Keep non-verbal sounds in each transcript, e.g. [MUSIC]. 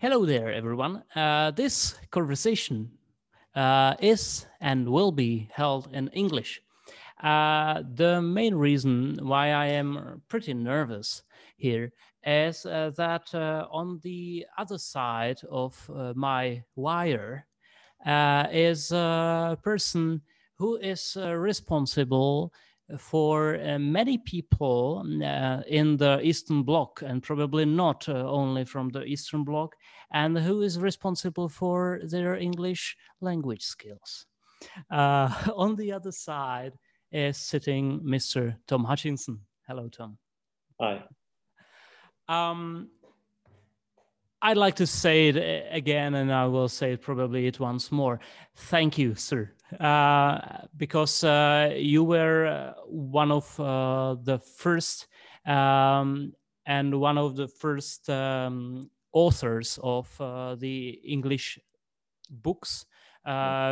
Hello there, everyone. Uh, this conversation uh, is and will be held in English. Uh, the main reason why I am pretty nervous here is uh, that uh, on the other side of uh, my wire is a person who is responsible for uh, many people uh, in the Eastern Bloc, and probably not uh, only from the Eastern Bloc, and who is responsible for their English language skills. Uh, [LAUGHS] on the other side is sitting Mr. Tom Hutchinson. Hello, Tom. Hi. Um, I'd like to say it uh, again, and I will say it probably it once more. Thank you, sir, because uh, you were uh, one of uh, the first um, and one of the first um, authors of uh, the English books,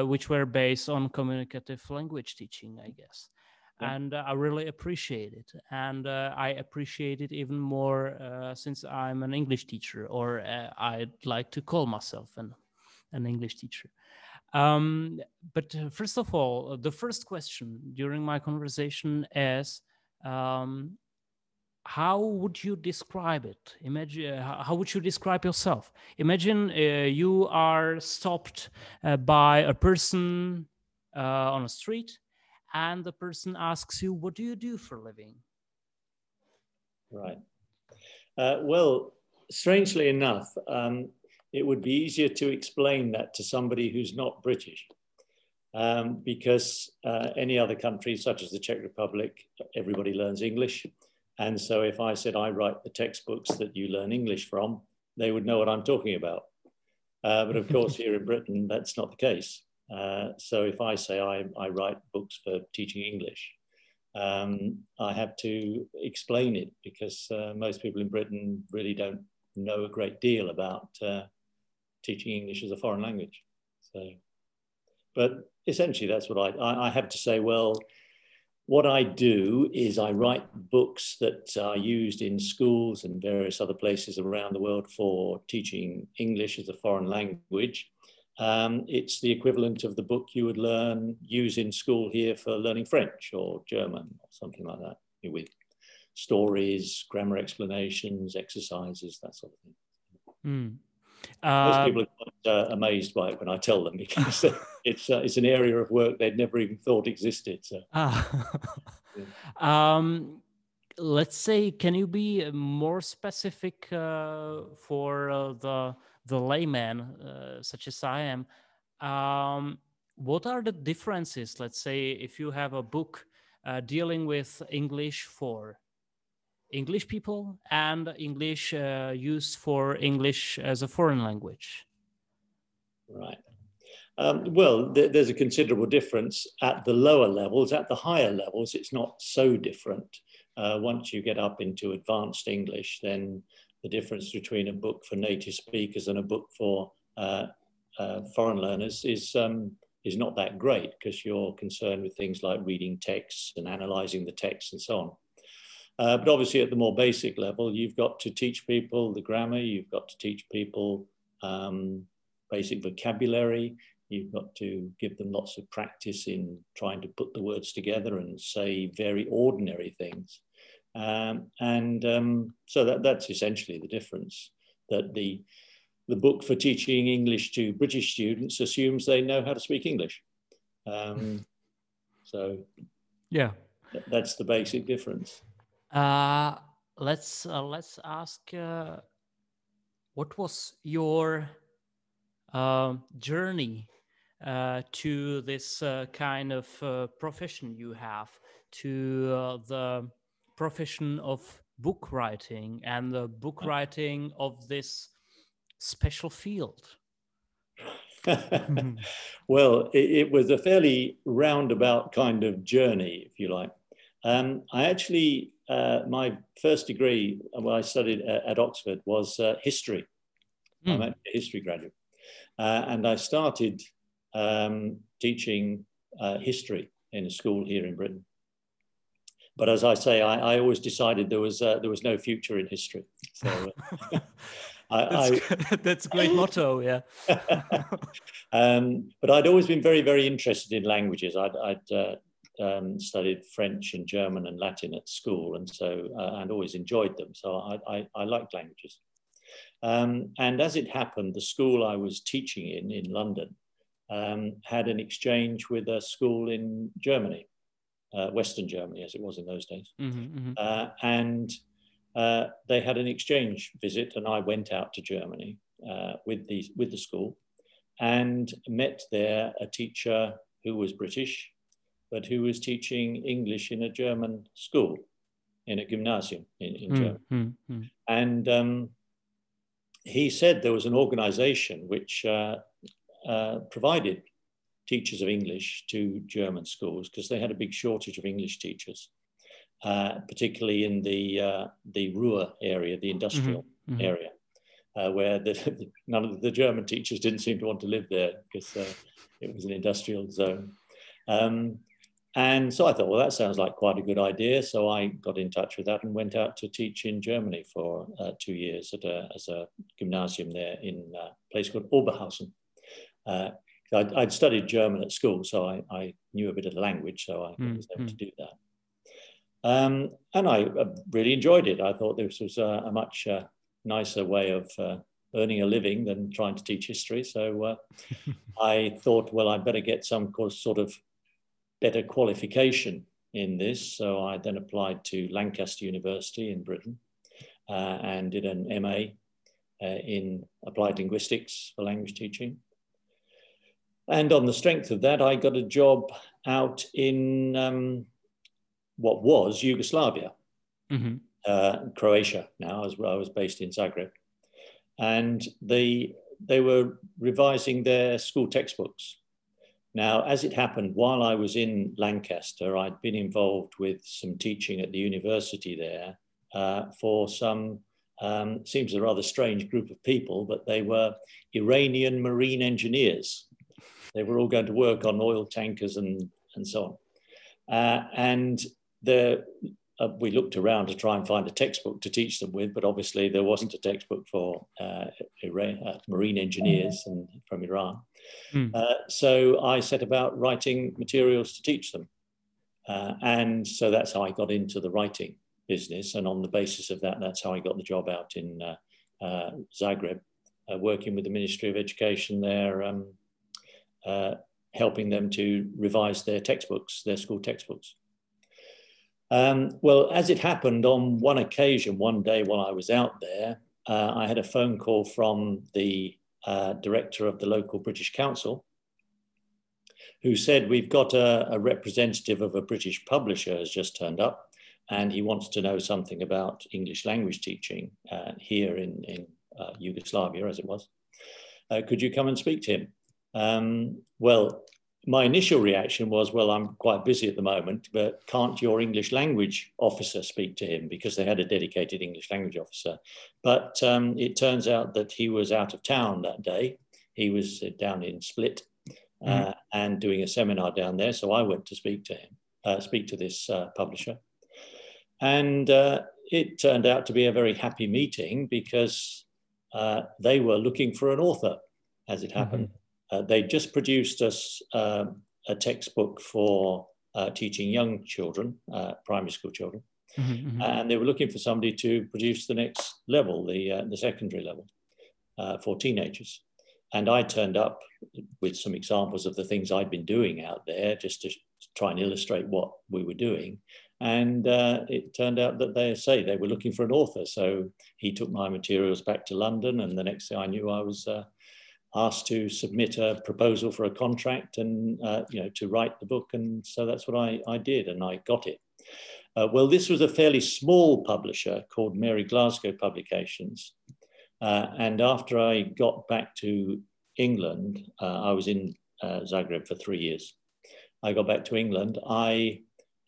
which were based on communicative language teaching, I guess. Yeah. And I really appreciate it. And I appreciate it even more since I'm an English teacher, or I'd like to call myself an, an English teacher. Um, but uh, first of all, uh, the first question during my conversation is um, how would you describe it? Imagine uh, how would you describe yourself? Imagine uh, you are stopped uh, by a person on a street, and the person asks you, "What do you do for a living?" Right. well, strangely enough, um, it would be easier to explain that to somebody who's not British. Um, because uh, any other country, such as the Czech Republic, everybody learns English. And so if I said I write the textbooks that you learn English from, they would know what I'm talking about. Uh, but of course, here in Britain, that's not the case. Uh, so if I say I, I, write books for teaching English, um, I have to explain it because uh, most people in Britain really don't know a great deal about uh, teaching English as a foreign language. So, but essentially, that's what I, I, I have to say. Well, what I do is I write books that are used in schools and various other places around the world for teaching English as a foreign language. Um, it's the equivalent of the book you would learn, use in school here for learning French or German or something like that, with stories, grammar explanations, exercises, that sort of thing. Mm. Most people um, are quite, uh, amazed by it when I tell them [LAUGHS] because it's uh, it's an area of work they'd never even thought existed. So. Ah. yeah. [LAUGHS] um, let's say, can you be more specific uh, for uh, the the layman, uh, such as I am? Um, what are the differences? Let's say if you have a book uh, dealing with English for English people and English uh, used for English as a foreign language? Right. Um, well, th there's a considerable difference at the lower levels. At the higher levels, it's not so different. Uh, once you get up into advanced English, then the difference between a book for native speakers and a book for uh, uh, foreign learners is um, is not that great because you're concerned with things like reading texts and analyzing the text and so on. Uh, but obviously, at the more basic level, you've got to teach people the grammar, you've got to teach people um, basic vocabulary, you've got to give them lots of practice in trying to put the words together and say very ordinary things. Um, and um, so that, that's essentially the difference that the, the book for teaching English to British students assumes they know how to speak English. Um, [LAUGHS] so yeah, that's the basic difference. Uh, let's uh, let's ask uh, what was your uh, journey uh, to this uh, kind of uh, profession you have to uh, the profession of book writing and the book writing of this special field? [LAUGHS] Well it, it was a fairly roundabout kind of journey if you like. Um, I actually, uh, my first degree, uh, when I studied at, at Oxford, was uh, history. Mm. I'm actually a history graduate. Uh, and I started um, teaching uh, history in a school here in Britain. but as I say, I, I always decided there was uh, there was no future in history. So uh, [LAUGHS] I, that's, I, [LAUGHS] that's, a great motto, yeah. [LAUGHS] um, but I'd always been very, very interested in languages. I'd, I'd uh, um, studied French and German and Latin at school, and so uh, and always enjoyed them. So I, I, I liked languages. Um, and as it happened, the school I was teaching in in London um, had an exchange with a school in Germany, uh, Western Germany, as it was in those days, mm-hmm, mm-hmm. Uh, and uh, they had an exchange visit, and I went out to Germany uh, with the with the school, and met there a teacher who was British, but who was teaching English in a German school, in a gymnasium in, in mm, Germany, mm, mm. and um, he said there was an organisation which uh, uh, provided teachers of English to German schools because they had a big shortage of English teachers. Uh, particularly in the uh, the Ruhr area, the industrial mm-hmm. Mm-hmm. area, uh, where the, [LAUGHS] none of the German teachers didn't seem to want to live there because uh, it was an industrial zone. Um, and so I thought, well, that sounds like quite a good idea. So I got in touch with that and went out to teach in Germany for uh, two years at a, as a gymnasium there in a place called Oberhausen. I'd, I'd, studied German at school, so I, I, knew a bit of the language, so I mm-hmm. was able mm. to do that. Um, and I uh, really enjoyed it. I thought this was a, a much uh, nicer way of uh, earning a living than trying to teach history. So uh, [LAUGHS] I thought, well, I'd better get some sort of better qualification in this. So I then applied to Lancaster University in Britain uh, and did an MA uh, in applied linguistics for language teaching. And on the strength of that, I got a job out in um, what was Yugoslavia, mm-hmm. uh, Croatia now, as well. I was based in Zagreb. And they, they were revising their school textbooks. Now, as it happened, while I was in Lancaster, I'd been involved with some teaching at the university there uh, for some, um, seems a rather strange group of people, but they were Iranian marine engineers. They were all going to work on oil tankers and, and so on. Uh, and the, uh, we looked around to try and find a textbook to teach them with, but obviously there wasn't a textbook for uh, Iran, uh, marine engineers and, from Iran. Mm. so I set about writing materials to teach them. Uh, and so that's how I got into the writing business. And on the basis of that, that's how I got the job out in uh, Zagreb, working with the Ministry of Education there, um, helping them to revise their textbooks, their school textbooks. Um, well, as it happened on one occasion, one day while I was out there, uh, I had a phone call from the uh, director of the local British Council who said, We've got a, a, representative of a British publisher has just turned up and he wants to know something about English language teaching uh, here in, in uh, Yugoslavia, as it was. Uh, could you come and speak to him? Um, well, my initial reaction was, well, I'm quite busy at the moment, but can't your English language officer speak to him? Because they had a dedicated English language officer. But um, it turns out that he was out of town that day. He was uh, down in Split uh, mm. and doing a seminar down there. So I went to speak to him, uh, speak to this uh, publisher. And uh, it turned out to be a very happy meeting because uh, they were looking for an author, as it happened. Mm-hmm uh, they just produced us uh, a textbook for uh, teaching young children, uh, primary school children, mm-hmm, mm-hmm. and they were looking for somebody to produce the next level, the, uh, the secondary level uh, for teenagers. And I turned up with some examples of the things I'd been doing out there just to try and illustrate what we were doing. And it turned out that they say they were looking for an author. So he took my materials back to London, and the next thing I knew, I was asked to submit a proposal for a contract and uh, you know to write the book and so that's what I, I did and I got it. Uh, well, this was a fairly small publisher called Mary Glasgow Publications. Uh, and after I got back to England, uh, I was in uh, Zagreb for three years. I got back to England. I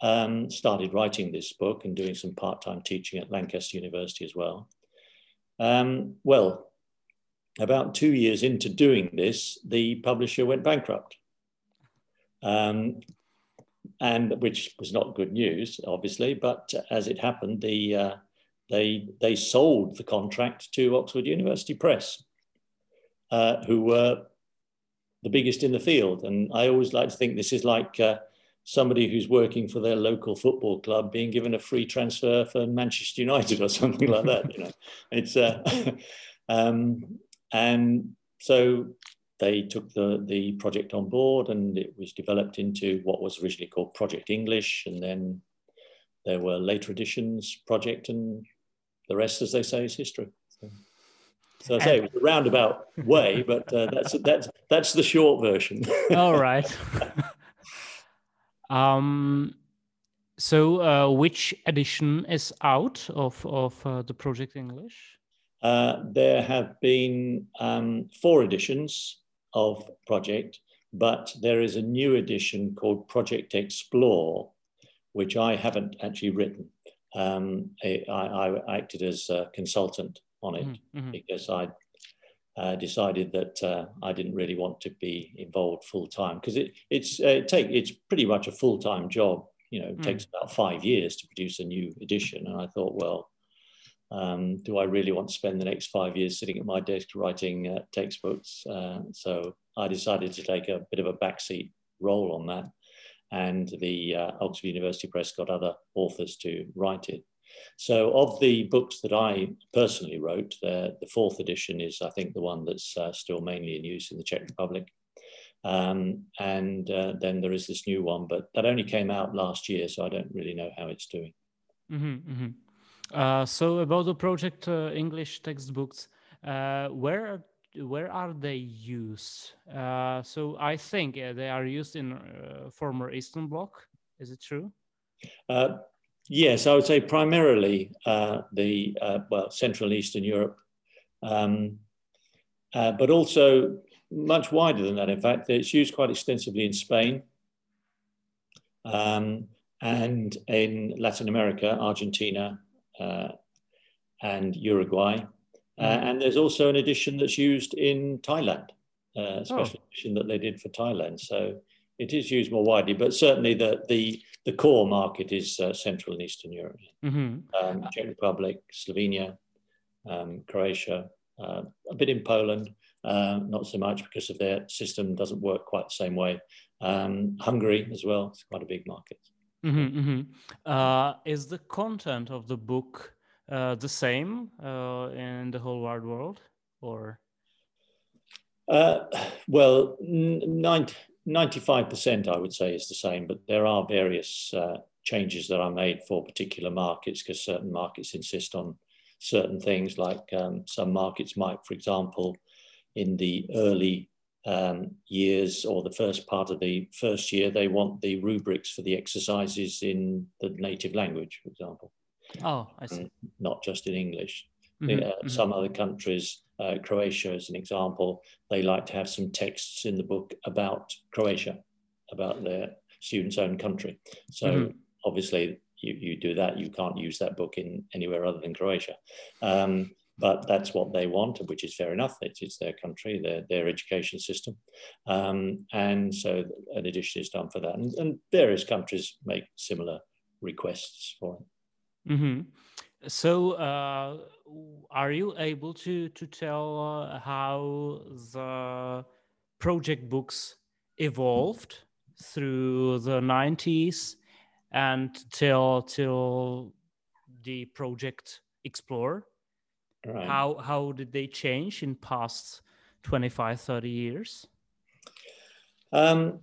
um, started writing this book and doing some part time teaching at Lancaster University as well. Um, well, about two years into doing this, the publisher went bankrupt. Um, and which was not good news, obviously. But as it happened, the uh, they they sold the contract to Oxford University Press, uh, who were the biggest in the field. And I always like to think this is like uh, somebody who's working for their local football club being given a free transfer for Manchester United or [LAUGHS] something like that. You know, it's uh, [LAUGHS] um, and so they took the the project on board, and it was developed into what was originally called Project English, and then there were later editions, Project, and the rest, as they say, is history. So. So I say it was a roundabout way, [LAUGHS] but uh, that's that's that's the short version. [LAUGHS] All right. [LAUGHS] um, so uh, which edition is out of of uh, the Project English? Uh, there have been um, four editions of Project, but there is a new edition called Project Explore, which I haven't actually written. Um, I, I, acted as a consultant on it mm-hmm. mm-hmm. because I uh, decided that uh, I didn't really want to be involved full time because it it's uh, it take it's pretty much a full time job. You know, it mm. takes about five years to produce a new edition, and I thought, well, um, do I really want to spend the next five years sitting at my desk writing uh, textbooks? Uh, so I decided to take a bit of a backseat role on that, and the uh, Oxford University Press got other authors to write it. So, of the books that I personally wrote, the fourth edition is, I think, the one that's uh, still mainly in use in the Czech Republic. Um, and uh, then there is this new one, but that only came out last year, so I don't really know how it's doing. Mm-hmm, mm-hmm. Uh, so, about the project uh, English textbooks, uh, where where are they used? so, I think they are used in former Eastern Bloc. Is it true? Yes, I would say primarily uh, the uh, well Central Eastern Europe, um, uh, but also much wider than that. In fact, it's used quite extensively in Spain um, and in Latin America, Argentina, uh, and Uruguay. Uh, mm. and there's also an edition that's used in Thailand, uh, a special oh. edition that they did for Thailand. So it is used more widely, but certainly the the, the core market is uh, Central and Eastern Europe, mm-hmm. um, Czech Republic, Slovenia, um, Croatia, uh, a bit in Poland, uh, not so much because of their system doesn't work quite the same way. Um, Hungary as well, it's quite a big market. Mm-hmm, mm-hmm. Uh, is the content of the book uh, the same uh, in the whole wide world, or? well, 95% I would say is the same, but there are various uh, changes that are made for particular markets because certain markets insist on certain things, like um, some markets might, for example, in the early um, years or the first part of the first year, they want the rubrics for the exercises in the native language, for example. Oh, I see. Not just in English. Mm-hmm, uh, mm-hmm. Some other countries uh, Croatia as an example, they like to have some texts in the book about Croatia, about their students' own country. So mm-hmm. obviously, you, you do that, you can't use that book in anywhere other than Croatia. Um, but that's what they want, which is fair enough. It's, it's their country, their, their education system. Um, and so an edition is done for that. And, and various countries make similar requests for it. Mm-hmm. So, uh, are you able to to tell uh, how the project books evolved through the 90s and till till the project explore right. how how did they change in past 25 30 years um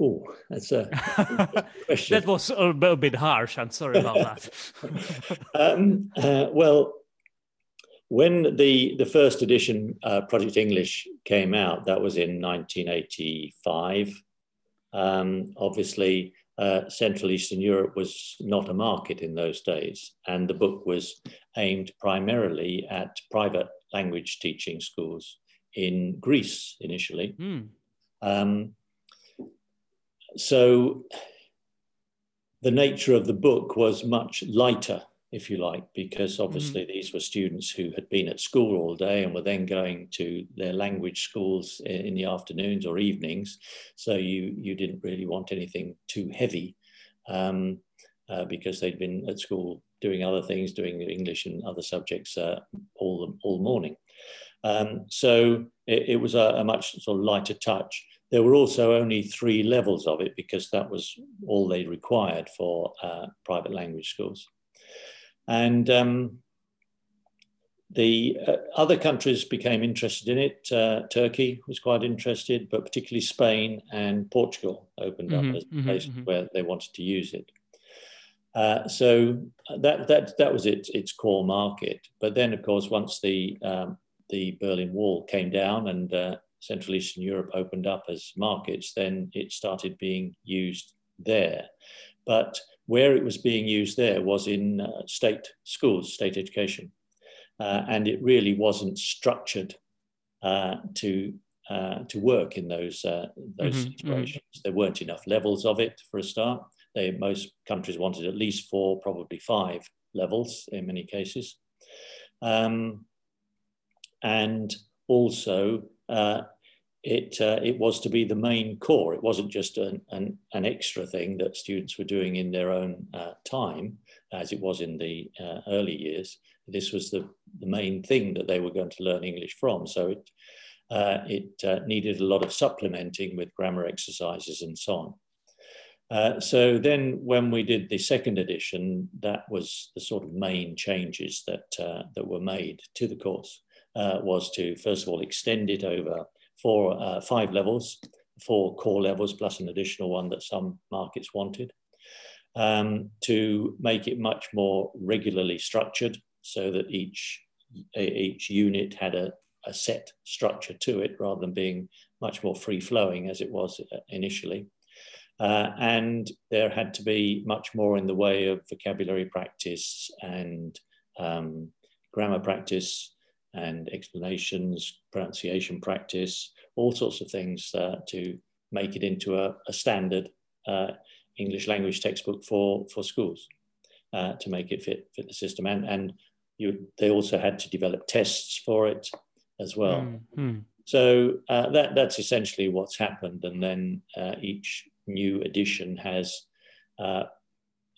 Oh, that's a [LAUGHS] question. that was a, bit harsh. I'm sorry about that. [LAUGHS] um, uh, well, when the, the first edition, uh, Project English, came out, that was in 1985. Um, obviously, uh, Central Eastern Europe was not a market in those days, and the book was aimed primarily at private language teaching schools in Greece initially. Mm. Um, so the nature of the book was much lighter if you like, because obviously mm-hmm. these were students who had been at school all day and were then going to their language schools in the afternoons or evenings. So you you didn't really want anything too heavy um, uh, because they'd been at school doing other things, doing English and other subjects uh, all all morning. Um, so it, it was a, a, much sort of lighter touch. There were also only three levels of it because that was all they required for uh, private language schools. And um, the uh, other countries became interested in it. Uh, Turkey was quite interested, but particularly Spain and Portugal opened mm-hmm, up as mm-hmm, places mm-hmm. where they wanted to use it. Uh, so that that that was its its core market. But then, of course, once the um, the Berlin Wall came down and uh, Central Eastern Europe opened up as markets, then it started being used there. But where it was being used there was in uh, state schools, state education. Uh, and it really wasn't structured uh, to, uh, to work in those, uh, those mm-hmm, situations. Mm-hmm. There weren't enough levels of it for a start. They, most countries wanted at least four, probably five levels in many cases. Um, and also, uh, it, uh, it was to be the main core. It wasn't just an, an, an extra thing that students were doing in their own uh, time, as it was in the uh, early years. This was the, the main thing that they were going to learn English from. So it, uh, it uh, needed a lot of supplementing with grammar exercises and so on. Uh, so then when we did the second edition, that was the sort of main changes that, that were made to the course, was to first of all extend it over for uh, five levels, four core levels plus an additional one that some markets wanted, um, to make it much more regularly structured so that each, each unit had a, a set structure to it rather than being much more free flowing as it was uh, initially. Uh, and there had to be much more in the way of vocabulary practice and um, grammar practice and explanations, pronunciation practice, all sorts of things uh, to make it into a, a standard uh, English language textbook for, for schools uh, to make it fit, fit the system. And, and you, they also had to develop tests for it as well. Mm-hmm. So uh, that, that's essentially what's happened. And then uh, each new edition has uh,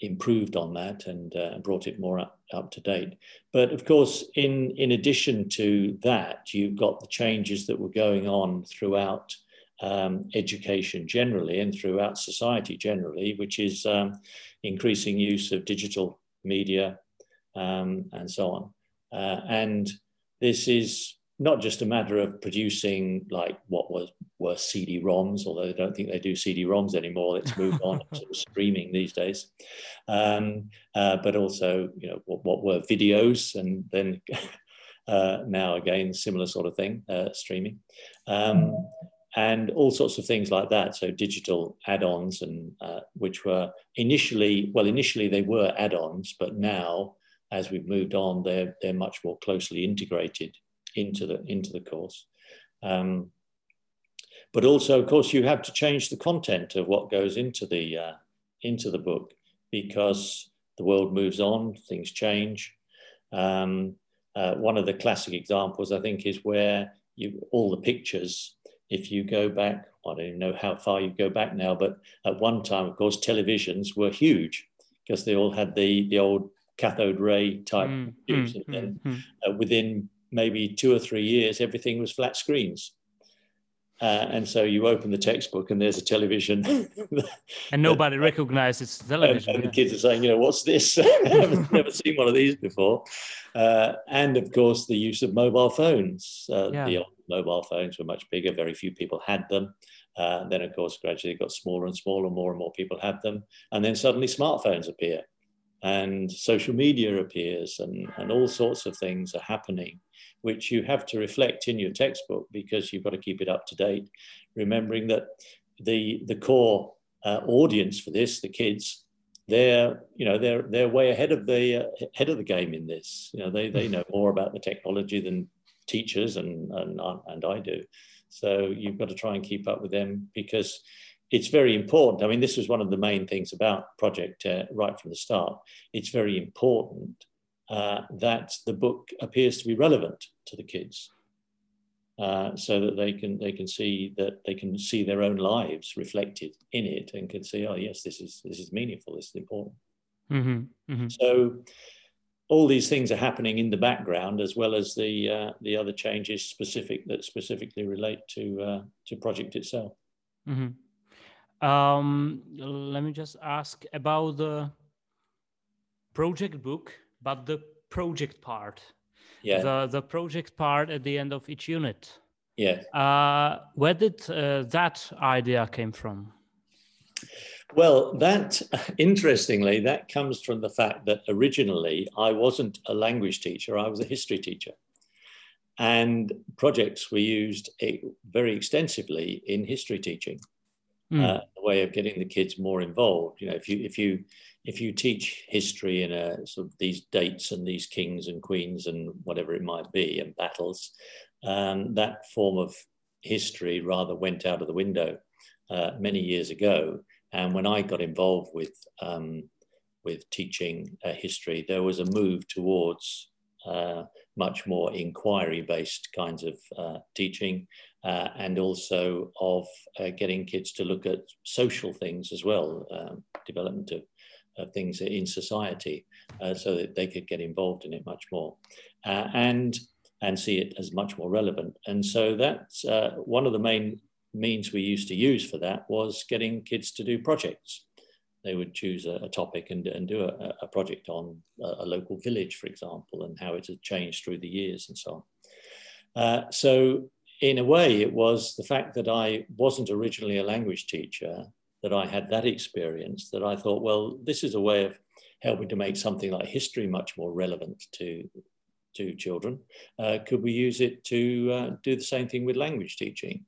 improved on that and uh, brought it more up, up to date. But of course, in, in addition to that, you've got the changes that were going on throughout um, education generally and throughout society generally, which is um, increasing use of digital media um, and so on. Uh, and this is not just a matter of producing like what was were CD-ROMs, although I don't think they do CD-ROMs anymore. It's moved on to [LAUGHS] streaming these days, um, uh, but also you know what, what were videos, and then [LAUGHS] uh, now again similar sort of thing, uh, streaming, um, and all sorts of things like that. So digital add-ons, and uh, which were initially well, initially they were add-ons, but now as we've moved on, they're they're much more closely integrated into the into the course. Um, but also, of course, you have to change the content of what goes into the uh, into the book because the world moves on, things change. Um, uh, one of the classic examples, I think, is where you all the pictures. If you go back, I don't even know how far you go back now, but at one time, of course, televisions were huge because they all had the the old cathode ray type mm, tubes, mm, and then mm, uh, within maybe two or three years, everything was flat screens. Uh, and so you open the textbook and there's a television. [LAUGHS] and nobody recognizes television. And, and, the kids are saying, you know, what's this? [LAUGHS] I've never seen one of these before. Uh, and of course, the use of mobile phones. Uh, yeah. The mobile phones were much bigger, very few people had them. Uh, then, of course, gradually it got smaller and smaller, more and more people had them. And then suddenly smartphones appear and social media appears and, and all sorts of things are happening which you have to reflect in your textbook because you've got to keep it up to date remembering that the the core uh, audience for this the kids they're you know they're they're way ahead of the uh, head of the game in this. You know they they know more about the technology than teachers and and and I do. So you've got to try and keep up with them because it's very important. I mean, this was one of the main things about Project uh, right from the start. It's very important uh, that the book appears to be relevant to the kids, uh, so that they can they can see that they can see their own lives reflected in it and can see, oh yes, this is this is meaningful. This is important. Mm-hmm, mm-hmm. So all these things are happening in the background as well as the uh, the other changes specific that specifically relate to uh, to project itself. Mm-hmm. Um, let me just ask about the project book, but the project part. Yeah. The, the project part at the end of each unit. Yeah. Uh, where did uh, that idea came from? Well, that [LAUGHS] interestingly, that comes from the fact that originally I wasn't a language teacher, I was a history teacher. And projects were used eh, very extensively in history teaching mm. uh, a way of getting the kids more involved. You know, if you if you if you teach history in a sort of these dates and these kings and queens and whatever it might be and battles, um, that form of history rather went out of the window uh, many years ago. And when I got involved with um, with teaching uh, history, there was a move towards uh, much more inquiry based kinds of uh, teaching uh, and also of uh, getting kids to look at social things as well, um, development of, of, things in society, uh, so that they could get involved in it much more, and and see it as much more relevant. And so that's one of the main means we used to use for that was getting kids to do projects. They would choose a, a topic and, and do a, a project on a, a, local village, for example, and how it had changed through the years and so on. Uh, so in a way, it was the fact that I wasn't originally a language teacher, that I had that experience, that I thought, well, this is a way of helping to make something like history much more relevant to, to children. Uh, could we use it to uh, do the same thing with language teaching?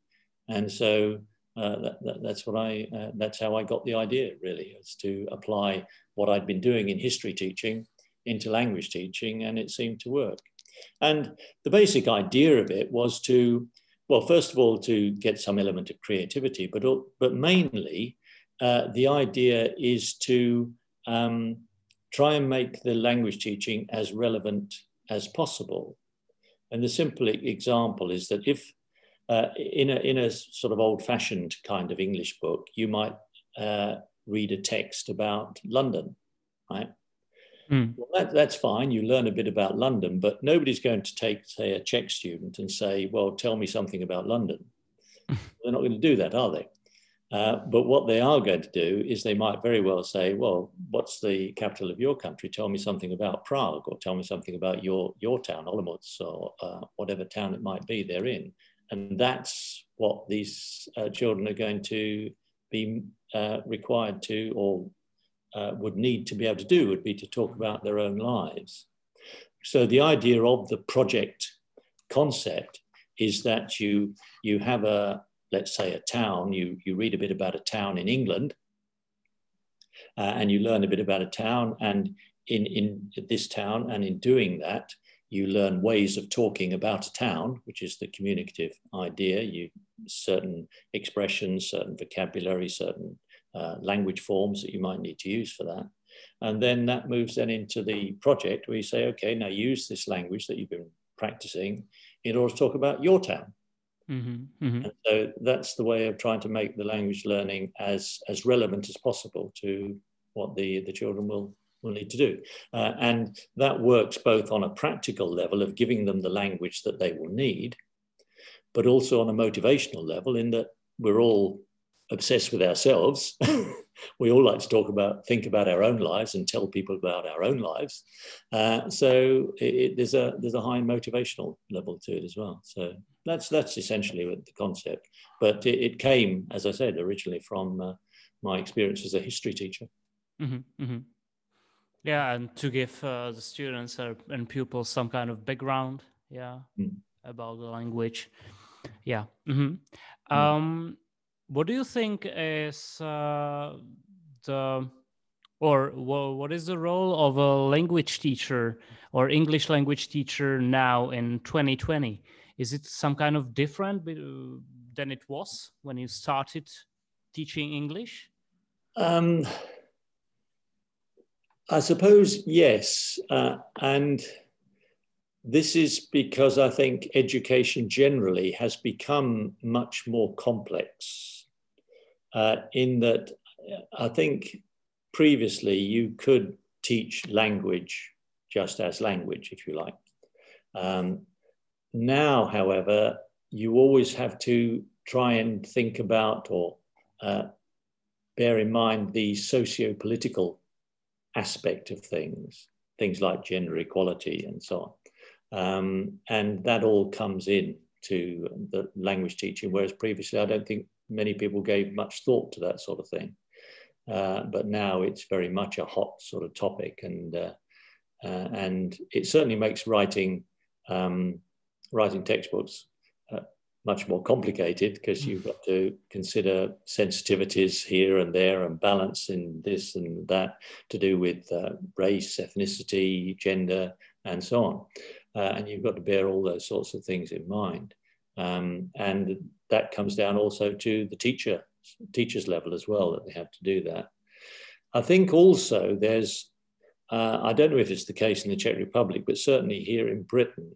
And so uh, that, that, that's what I, uh, that's how I got the idea really, is to apply what I'd been doing in history teaching into language teaching, and it seemed to work. And the basic idea of it was to well, first of all, to get some element of creativity, but, but mainly uh, the idea is to um, try and make the language teaching as relevant as possible. And the simple example is that if uh, in, a, in a sort of old fashioned kind of English book, you might uh, read a text about London, right? Mm. Well, that, that's fine. You learn a bit about London, but nobody's going to take, say, a Czech student and say, well, tell me something about London. [LAUGHS] They're not going to do that, are they? Uh, but what they are going to do is they might very well say, well, what's the capital of your country? Tell me something about Prague or tell me something about your, your town, Olomouc, or uh, whatever town it might be they're in. And that's what these uh, children are going to be uh, required to or uh, would need to be able to do would be to talk about their own lives. So the idea of the project concept is that you, you have a, let's say a town, you, you read a bit about a town in England uh, and you learn a bit about a town and in, in this town and in doing that, you learn ways of talking about a town, which is the communicative idea. You certain expressions, certain vocabulary, certain uh, language forms that you might need to use for that. And then that moves then into the project where you say, okay, now use this language that you've been practicing in order to talk about your town. Mm-hmm, mm-hmm. And so that's the way of trying to make the language learning as, as relevant as possible to what the, the children will, will need to do. Uh, and that works both on a practical level of giving them the language that they will need, but also on a motivational level in that we're all obsessed with ourselves. [LAUGHS] we all like to talk about, think about our own lives and tell people about our own lives. Uh, so it, it, there's a there's a high motivational level to it as well. So that's that's essentially the concept. But it, it came, as I said, originally from uh, my experience as a history teacher. Mm-hmm, mm-hmm. Yeah, and to give uh, the students and pupils some kind of background, yeah, mm. about the language. Yeah. Mm-hmm. Mm. Um, what do you think is uh, the or what is the role of a language teacher or english language teacher now in 2020 is it some kind of different than it was when you started teaching English? Um, I suppose yes. Uh, and this is because I think education generally has become much more complex, uh, in that I think previously you could teach language just as language, if you like. Um, now, however, you always have to try and think about or uh, bear in mind the socio political aspect of things, things like gender equality and so on. Um, and that all comes in to the language teaching, whereas previously I don't think many people gave much thought to that sort of thing. Uh, but now it's very much a hot sort of topic, and uh, uh, and it certainly makes writing um, writing textbooks uh, much more complicated because you've got to consider sensitivities here and there and balance in this and that to do with uh, race, ethnicity, gender, and so on. Uh, and you've got to bear all those sorts of things in mind. Um, and that comes down also to the teacher, teacher's level as well, that they have to do that. I think also there's, uh, I don't know if it's the case in the Czech Republic, but certainly here in Britain,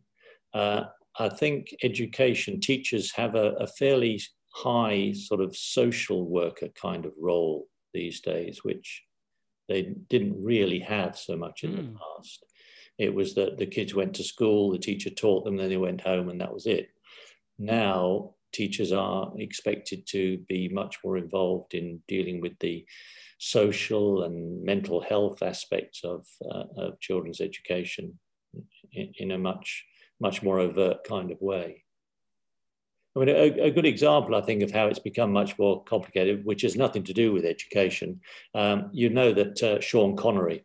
uh, I think education teachers have a, a, fairly high sort of social worker kind of role these days, which they didn't really have so much in mm. the hmm. past. It was that the kids went to school, the teacher taught them, then they went home, and that was it. Now, teachers are expected to be much more involved in dealing with the social and mental health aspects of, uh, of children's education in, in, a much much more overt kind of way. I mean, a, a, good example, I think, of how it's become much more complicated, which has nothing to do with education. Um, you know that uh, Sean Connery,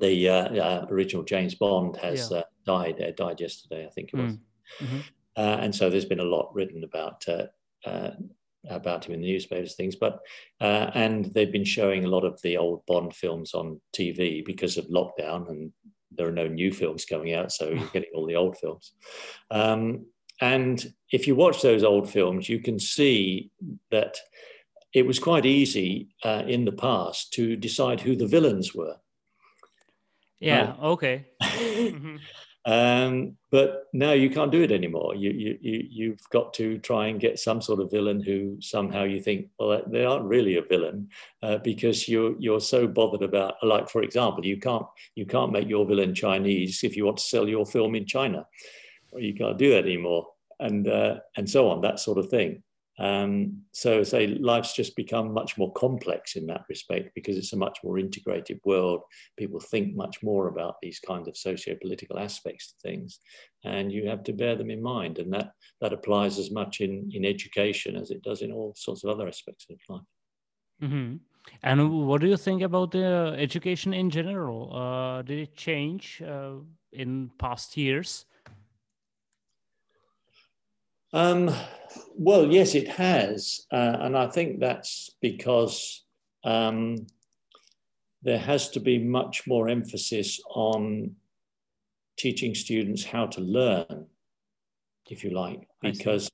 the uh, uh, original James Bond, has yeah. Uh, died. Uh, died yesterday, I think it was. Mm. Mm-hmm. Uh, and so there's been a lot written about about him in the newspapers, things. But and they've been showing a lot of the old Bond films on TV because of lockdown and there are no new films coming out, so you're [LAUGHS] getting all the old films. Um, and if you watch those old films, you can see that it was quite easy uh, in the past to decide who the villains were. Yeah. okay. [LAUGHS] Um, but now you can't do it anymore. You, you, you, you've got to try and get some sort of villain who somehow you think, well, they aren't really a villain uh, because you're, you're so bothered about, like, for example, you can't, you can't make your villain Chinese if you want to sell your film in China. You can't do that anymore. And, uh, and so on, that sort of thing. Um, so say life's just become much more complex in that respect because it's a much more integrated world. People think much more about these kinds of socio-political aspects to things, and you have to bear them in mind. And that that applies as much in in education as it does in all sorts of other aspects of life. Mm-hmm. And what do you think about the education in general? Uh, did it change uh, in past years? Um, well, yes, it has. Uh, and I think that's because um, there has to be much more emphasis on teaching students how to learn, if you like, because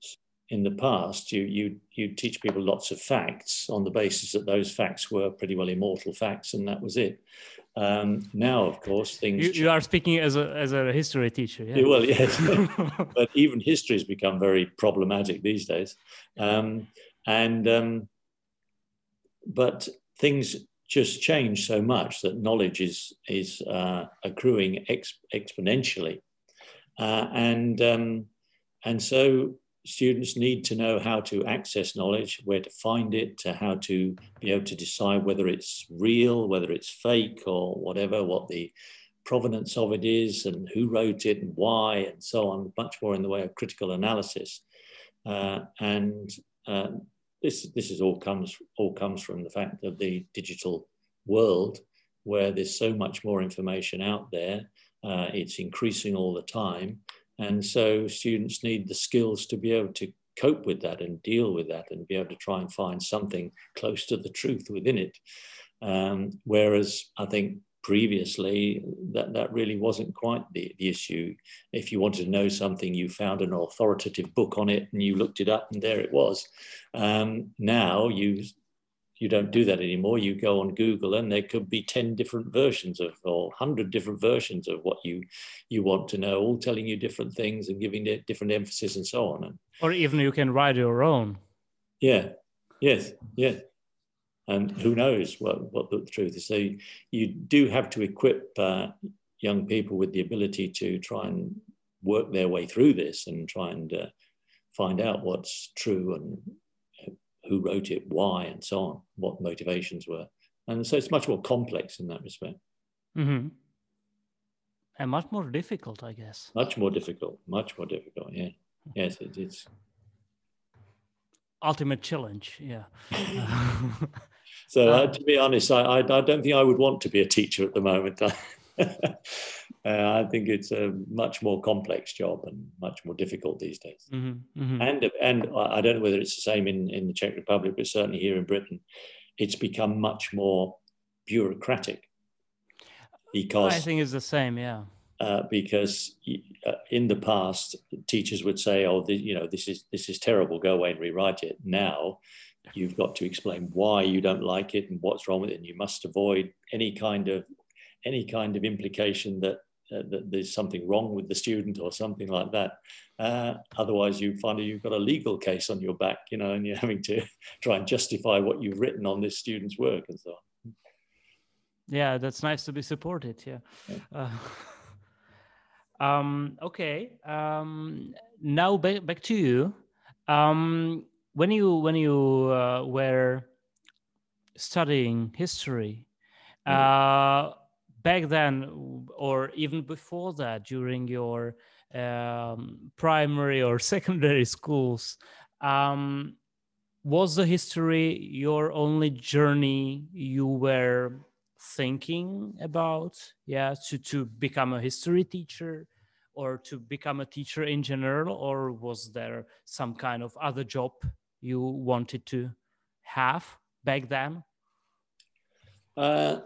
in the past you you you teach people lots of facts on the basis that those facts were pretty well immortal facts and that was it um, now, of course, things. You, you, are speaking as a as a history teacher. Yeah? Well, yes, [LAUGHS] but even history has become very problematic these days, um, and um, but things just change so much that knowledge is is uh, accruing ex- exponentially, uh, and um, and so students need to know how to access knowledge, where to find it, to how to be able to decide whether it's real, whether it's fake, or whatever, what the provenance of it is, and who wrote it, and why, and so on. Much more in the way of critical analysis, uh, and uh, this this is all comes all comes from the fact of the digital world, where there's so much more information out there. Uh, it's increasing all the time and so students need the skills to be able to cope with that and deal with that and be able to try and find something close to the truth within it. Um, whereas I think previously, that, that really wasn't quite the, the issue. If you wanted to know something, you found an authoritative book on it and you looked it up, and there it was. Um, now you you don't do that anymore. You go on Google, and there could be ten different versions of, or hundred different versions of what you you want to know, all telling you different things and giving it different emphasis and so on. Or even you can write your own. Yeah. Yes. Yeah and who knows what, what the truth is. So you do have to equip uh, young people with the ability to try and work their way through this and try and uh, find out what's true and who wrote it, why, and so on, what motivations were. And so it's much more complex in that respect. Mm-hmm. And much more difficult, I guess. Much more difficult, much more difficult, yeah. [LAUGHS] Yes, it, it's ultimate challenge, yeah. [LAUGHS] [LAUGHS] So uh, um, to be honest, I, I, I, don't think I would want to be a teacher at the moment. Uh, I think it's a much more complex job and much more difficult these days. Mm-hmm, mm-hmm. And and I don't know whether it's the same in, in the Czech Republic, but certainly here in Britain, it's become much more bureaucratic. Because I think it's the same, yeah. Uh, because uh, in the past, teachers would say, "Oh, the, you know, this is this is terrible. Go away and rewrite it." Now, you've got to explain why you don't like it and what's wrong with it and you must avoid any kind of any kind of implication that, uh, that there's something wrong with the student or something like that uh, otherwise you find you've got a legal case on your back you know and you're [LAUGHS] having to try and justify what you've written on this student's work and so on yeah that's nice to be supported yeah, yeah. Uh, [LAUGHS] um, okay um, now back, back to you um, when you when you uh, were studying history mm. uh, back then or even before that during your um, primary or [LAUGHS] secondary schools um, was the history your only journey you were thinking about yeah to to become a history teacher or to become a teacher in general or was there some kind of other job you wanted to have back then? Uh,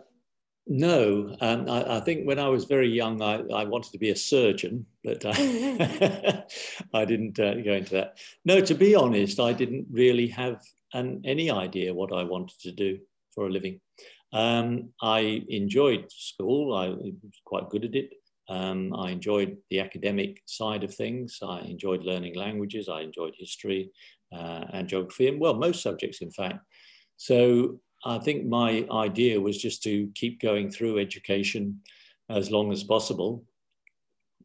no, um, I, I, think when I was very young, I, I wanted to be a surgeon, but I, [LAUGHS] [LAUGHS] I didn't uh, go into that. No, to be honest, I didn't really have an, any idea what I wanted to do for a living. Um, I enjoyed school, I was quite good at it. Um, I enjoyed the academic side of things. I enjoyed learning languages. I enjoyed history uh, and geography, and well, most subjects, in fact. So I think my idea was just to keep going through education as long as possible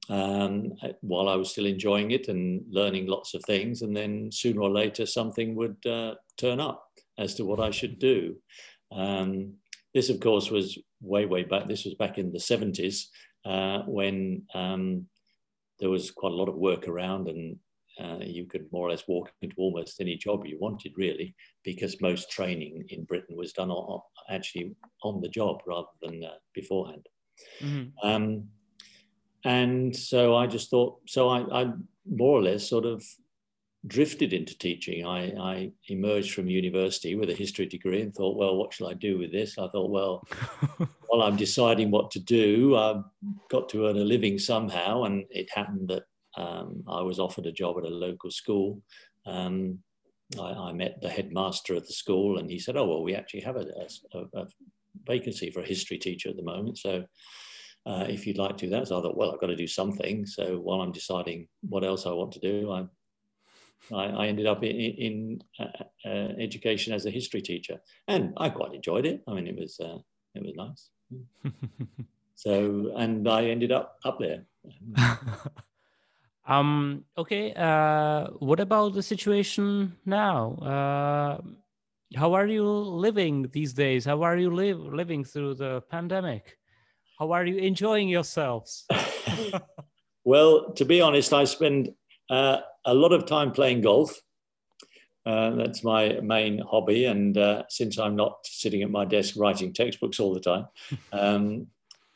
um, while I was still enjoying it and learning lots of things. And then sooner or later, something would uh, turn up as to what I should do. Um, this, of course, was way, way back. This was back in the 70s uh, when um, there was quite a lot of work around and uh, you could more or less walk into almost any job you wanted, really, because most training in Britain was done on, actually on the job rather than uh, beforehand. Mm-hmm. Um, and so I just thought, so I, I, more or less sort of drifted into teaching. I, I, emerged from university with a history degree and thought, well, what shall I do with this? I thought, well, [LAUGHS] while I'm deciding what to do, I've got to earn a living somehow. And it happened that um, I was offered a job at a local school. Um, I, I, met the headmaster of the school, and he said, "Oh well, we actually have a, a, a vacancy for a history teacher at the moment. So uh, if you'd like to do that," so I thought, "Well, I've got to do something." So while I'm deciding what else I want to do, I I, ended up in, in uh, uh, education as a history teacher, and I quite enjoyed it. I mean, it was uh, it was nice. [LAUGHS] so, and I ended up up there. [LAUGHS] Um, okay. Uh, what about the situation now? Uh, how are you living these days? How are you live, living through the pandemic? How are you enjoying yourselves? [LAUGHS] [LAUGHS] well, to be honest, I spend uh, a lot of time playing golf. Uh, that's my main hobby. And uh, since I'm not sitting at my desk writing textbooks all the time, [LAUGHS] um,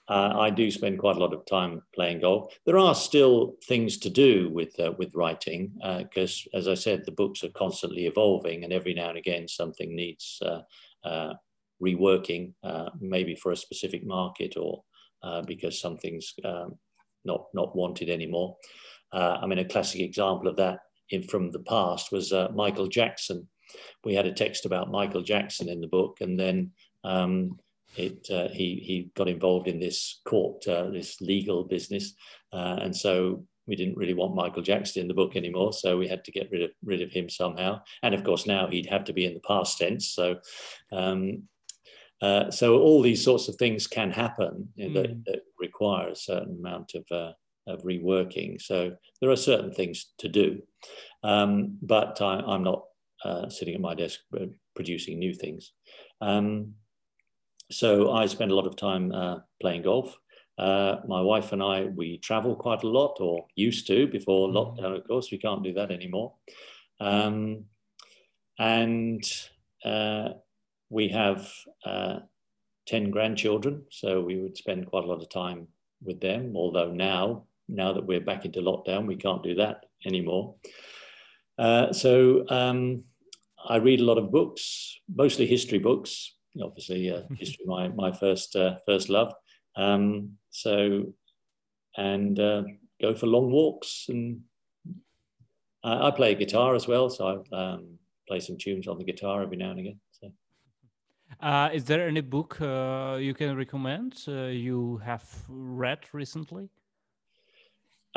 uh, I do spend quite a lot of time playing golf. There are still things to do with uh, with writing because, uh, as I said, the books are constantly evolving, and every now and again something needs uh, uh, reworking, maybe for a specific market or because something's um, not not wanted anymore. I mean, a classic example of that in, from the past was Michael Jackson. We had a text about Michael Jackson in the book, and then um, it, uh, he, he got involved in this court, uh, this legal business. Uh, and so we didn't really want Michael Jackson in the book anymore. So we had to get rid of, rid of him somehow. And of course, now he'd have to be in the past tense. So, um, uh, so all these sorts of things can happen you know, mm. that, hmm. that, require a certain amount of, uh, of reworking. So there are certain things to do. Um, but I, am not uh, sitting at my desk producing new things. Um, so I spend a lot of time uh, playing golf. Uh, my wife and I, we travel quite a lot, or used to before mm-hmm. lockdown, of course. We can't do that anymore. Um, and uh, we have uh, 10 grandchildren, so we would spend quite a lot of time with them. Although now, now that we're back into lockdown, we can't do that anymore. Uh, so um, I read a lot of books, mostly history books, obviously uh, history my my first uh, first love. Um, so and uh, go for long walks and I, I, play guitar as well, so I um, play some tunes on the guitar every now and again. So. Uh, is there any book uh, you can recommend uh, you have read recently?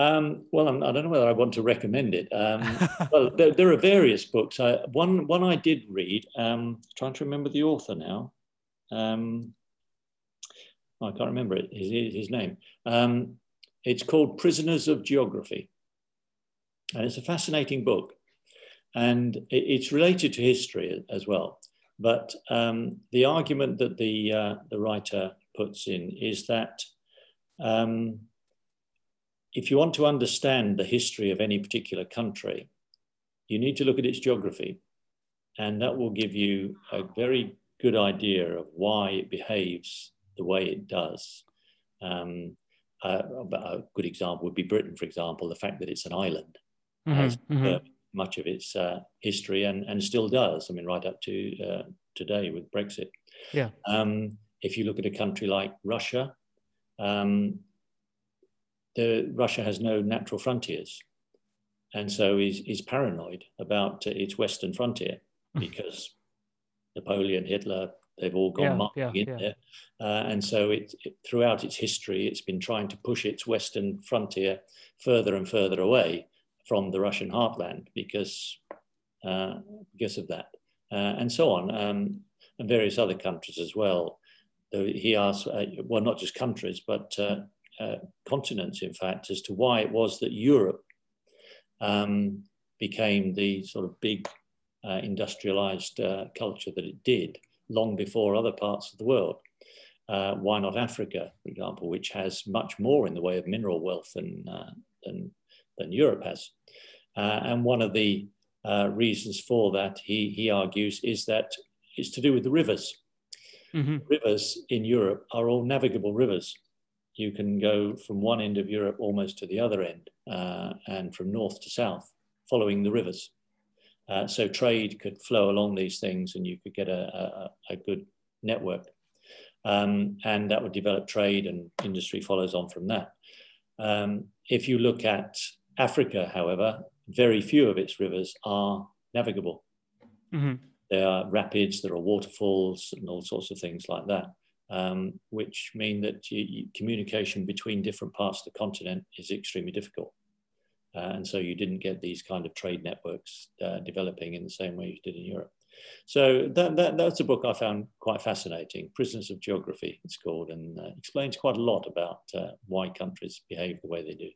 Um, well, I'm, I do not know whether I want to recommend it. Um, [LAUGHS] well, there, there, are various books. I, one, one I did read. Um, trying to remember the author now. Um, I can't remember it, his, his name. Um, it's called Prisoners of Geography, and it's a fascinating book, and it, it's related to history as well. But um, the argument that the uh, the writer puts in is that um, if you want to understand the history of any particular country, you need to look at its geography. And that will give you a very good idea of why it behaves the way it does. Um, uh, a good example would be Britain, for example, the fact that it's an island mm-hmm, has mm-hmm. much of its uh, history and, and still does. I mean, right up to uh, today with Brexit. Yeah. Um, if you look at a country like Russia, um, the, Russia has no natural frontiers. And so is, is paranoid about uh, its western frontier hmm. because Napoleon, Hitler, they've all gone yeah, marching yeah, in yeah. there. Uh, and so it, it, throughout its history, it's been trying to push its western frontier further and further away from the Russian heartland because, uh, because of that. Uh, and so on, um, and various other countries as well. He asked, uh, well, not just countries, but uh, continents, in fact, as to why it was that Europe um, became the sort of big uh, industrialized uh, culture that it did long before other parts of the world. Uh, why not Africa, for example, which has much more in the way of mineral wealth than, uh, than, than, Europe has? and one of the reasons for that, he, he argues, is that it's to do with the rivers. Mm-hmm. Rivers in Europe are all navigable rivers you can go from one end of Europe almost to the other end uh, and from north to south, following the rivers. Uh, so trade could flow along these things and you could get a, a, a good network. Um, and that would develop trade and industry follows on from that. Um, if you look at Africa, however, very few of its rivers are navigable. Mm-hmm. There are rapids, there are waterfalls, and all sorts of things like that um, which mean that you, you, communication between different parts of the continent is extremely difficult. Uh, and so you didn't get these kind of trade networks uh, developing in the same way you did in Europe. So that, that, that's a book I found quite fascinating, Prisoners of Geography, it's called, and uh, explains quite a lot about uh, why countries behave the way they do.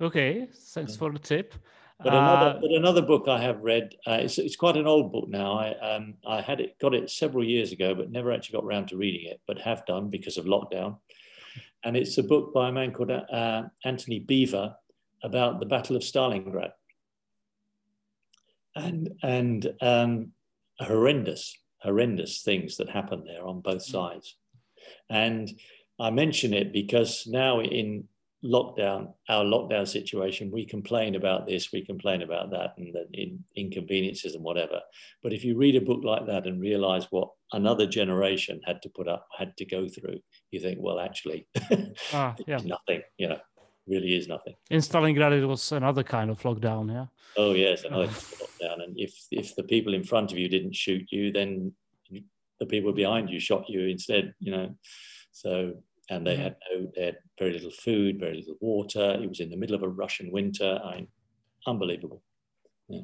Okay, thanks for the tip. But another, uh, but another book I have read, uh, it's, it's quite an old book now. I, um, I had it, got it several years ago, but never actually got around to reading it, but have done because of lockdown. And it's a book by a man called uh, Antony Beevor about the Battle of Stalingrad. And, and um, horrendous, horrendous things that happened there on both mm. sides. And I mention it because now in lockdown, our lockdown situation, we complain about this, we complain about that, and the in, inconveniences and whatever. But if you read a book like that and realize what another generation had to put up, had to go through, you think, well, actually, [LAUGHS] ah, [LAUGHS] yeah. nothing, you know, really is nothing. In Stalingrad, it was another kind of lockdown, yeah. Oh yes, another lockdown. And if if the people in front of you didn't shoot you, then the people behind you shot you instead, you know. So and they had no, they had very little food, very little water. It was in the middle of a Russian winter. I unbelievable. Yeah.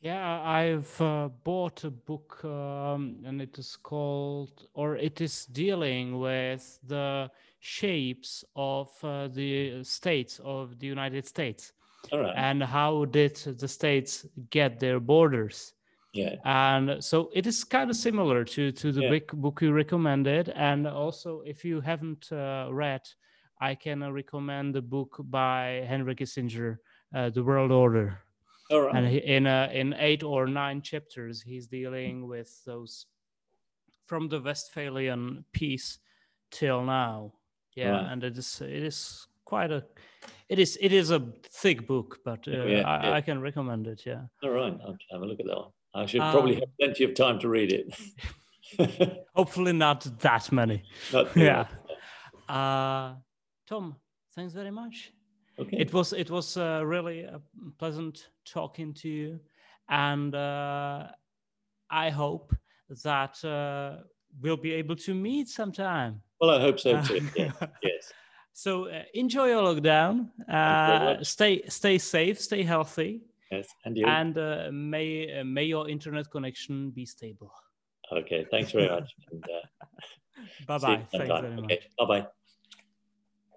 Yeah, I've uh, bought a book um, and it is called, or it is dealing with the shapes of uh, the states of the United States. And how did the states get their borders? Yeah. And so it is kind of similar to to the yeah. big book you recommended. And also, if you haven't uh, read, I can uh, recommend the book by Henry Kissinger, uh, The World Order. All right. And he, in uh, in eight or nine chapters, he's dealing with those from the Westphalian peace till now. Yeah, right. and it is it is quite a it is it is a thick book, but uh, yeah, I, yeah. I, can recommend it. Yeah. All right, I'll have a look at that one. I should probably um, have plenty of time to read it. [LAUGHS] hopefully, not that many. Not [LAUGHS] yeah. Uh, Tom, thanks very much. Okay. It was it was uh, really a pleasant talking to you, and uh, I hope that uh, we'll be able to meet sometime. Well, I hope so too. [LAUGHS] yeah. Yes. So uh, enjoy your lockdown. Uh, stay stay safe. Stay healthy. Yes, and you. And uh, may uh, may your internet connection be stable. Okay, thanks very much. [LAUGHS] bye bye. Thanks very much. Bye bye.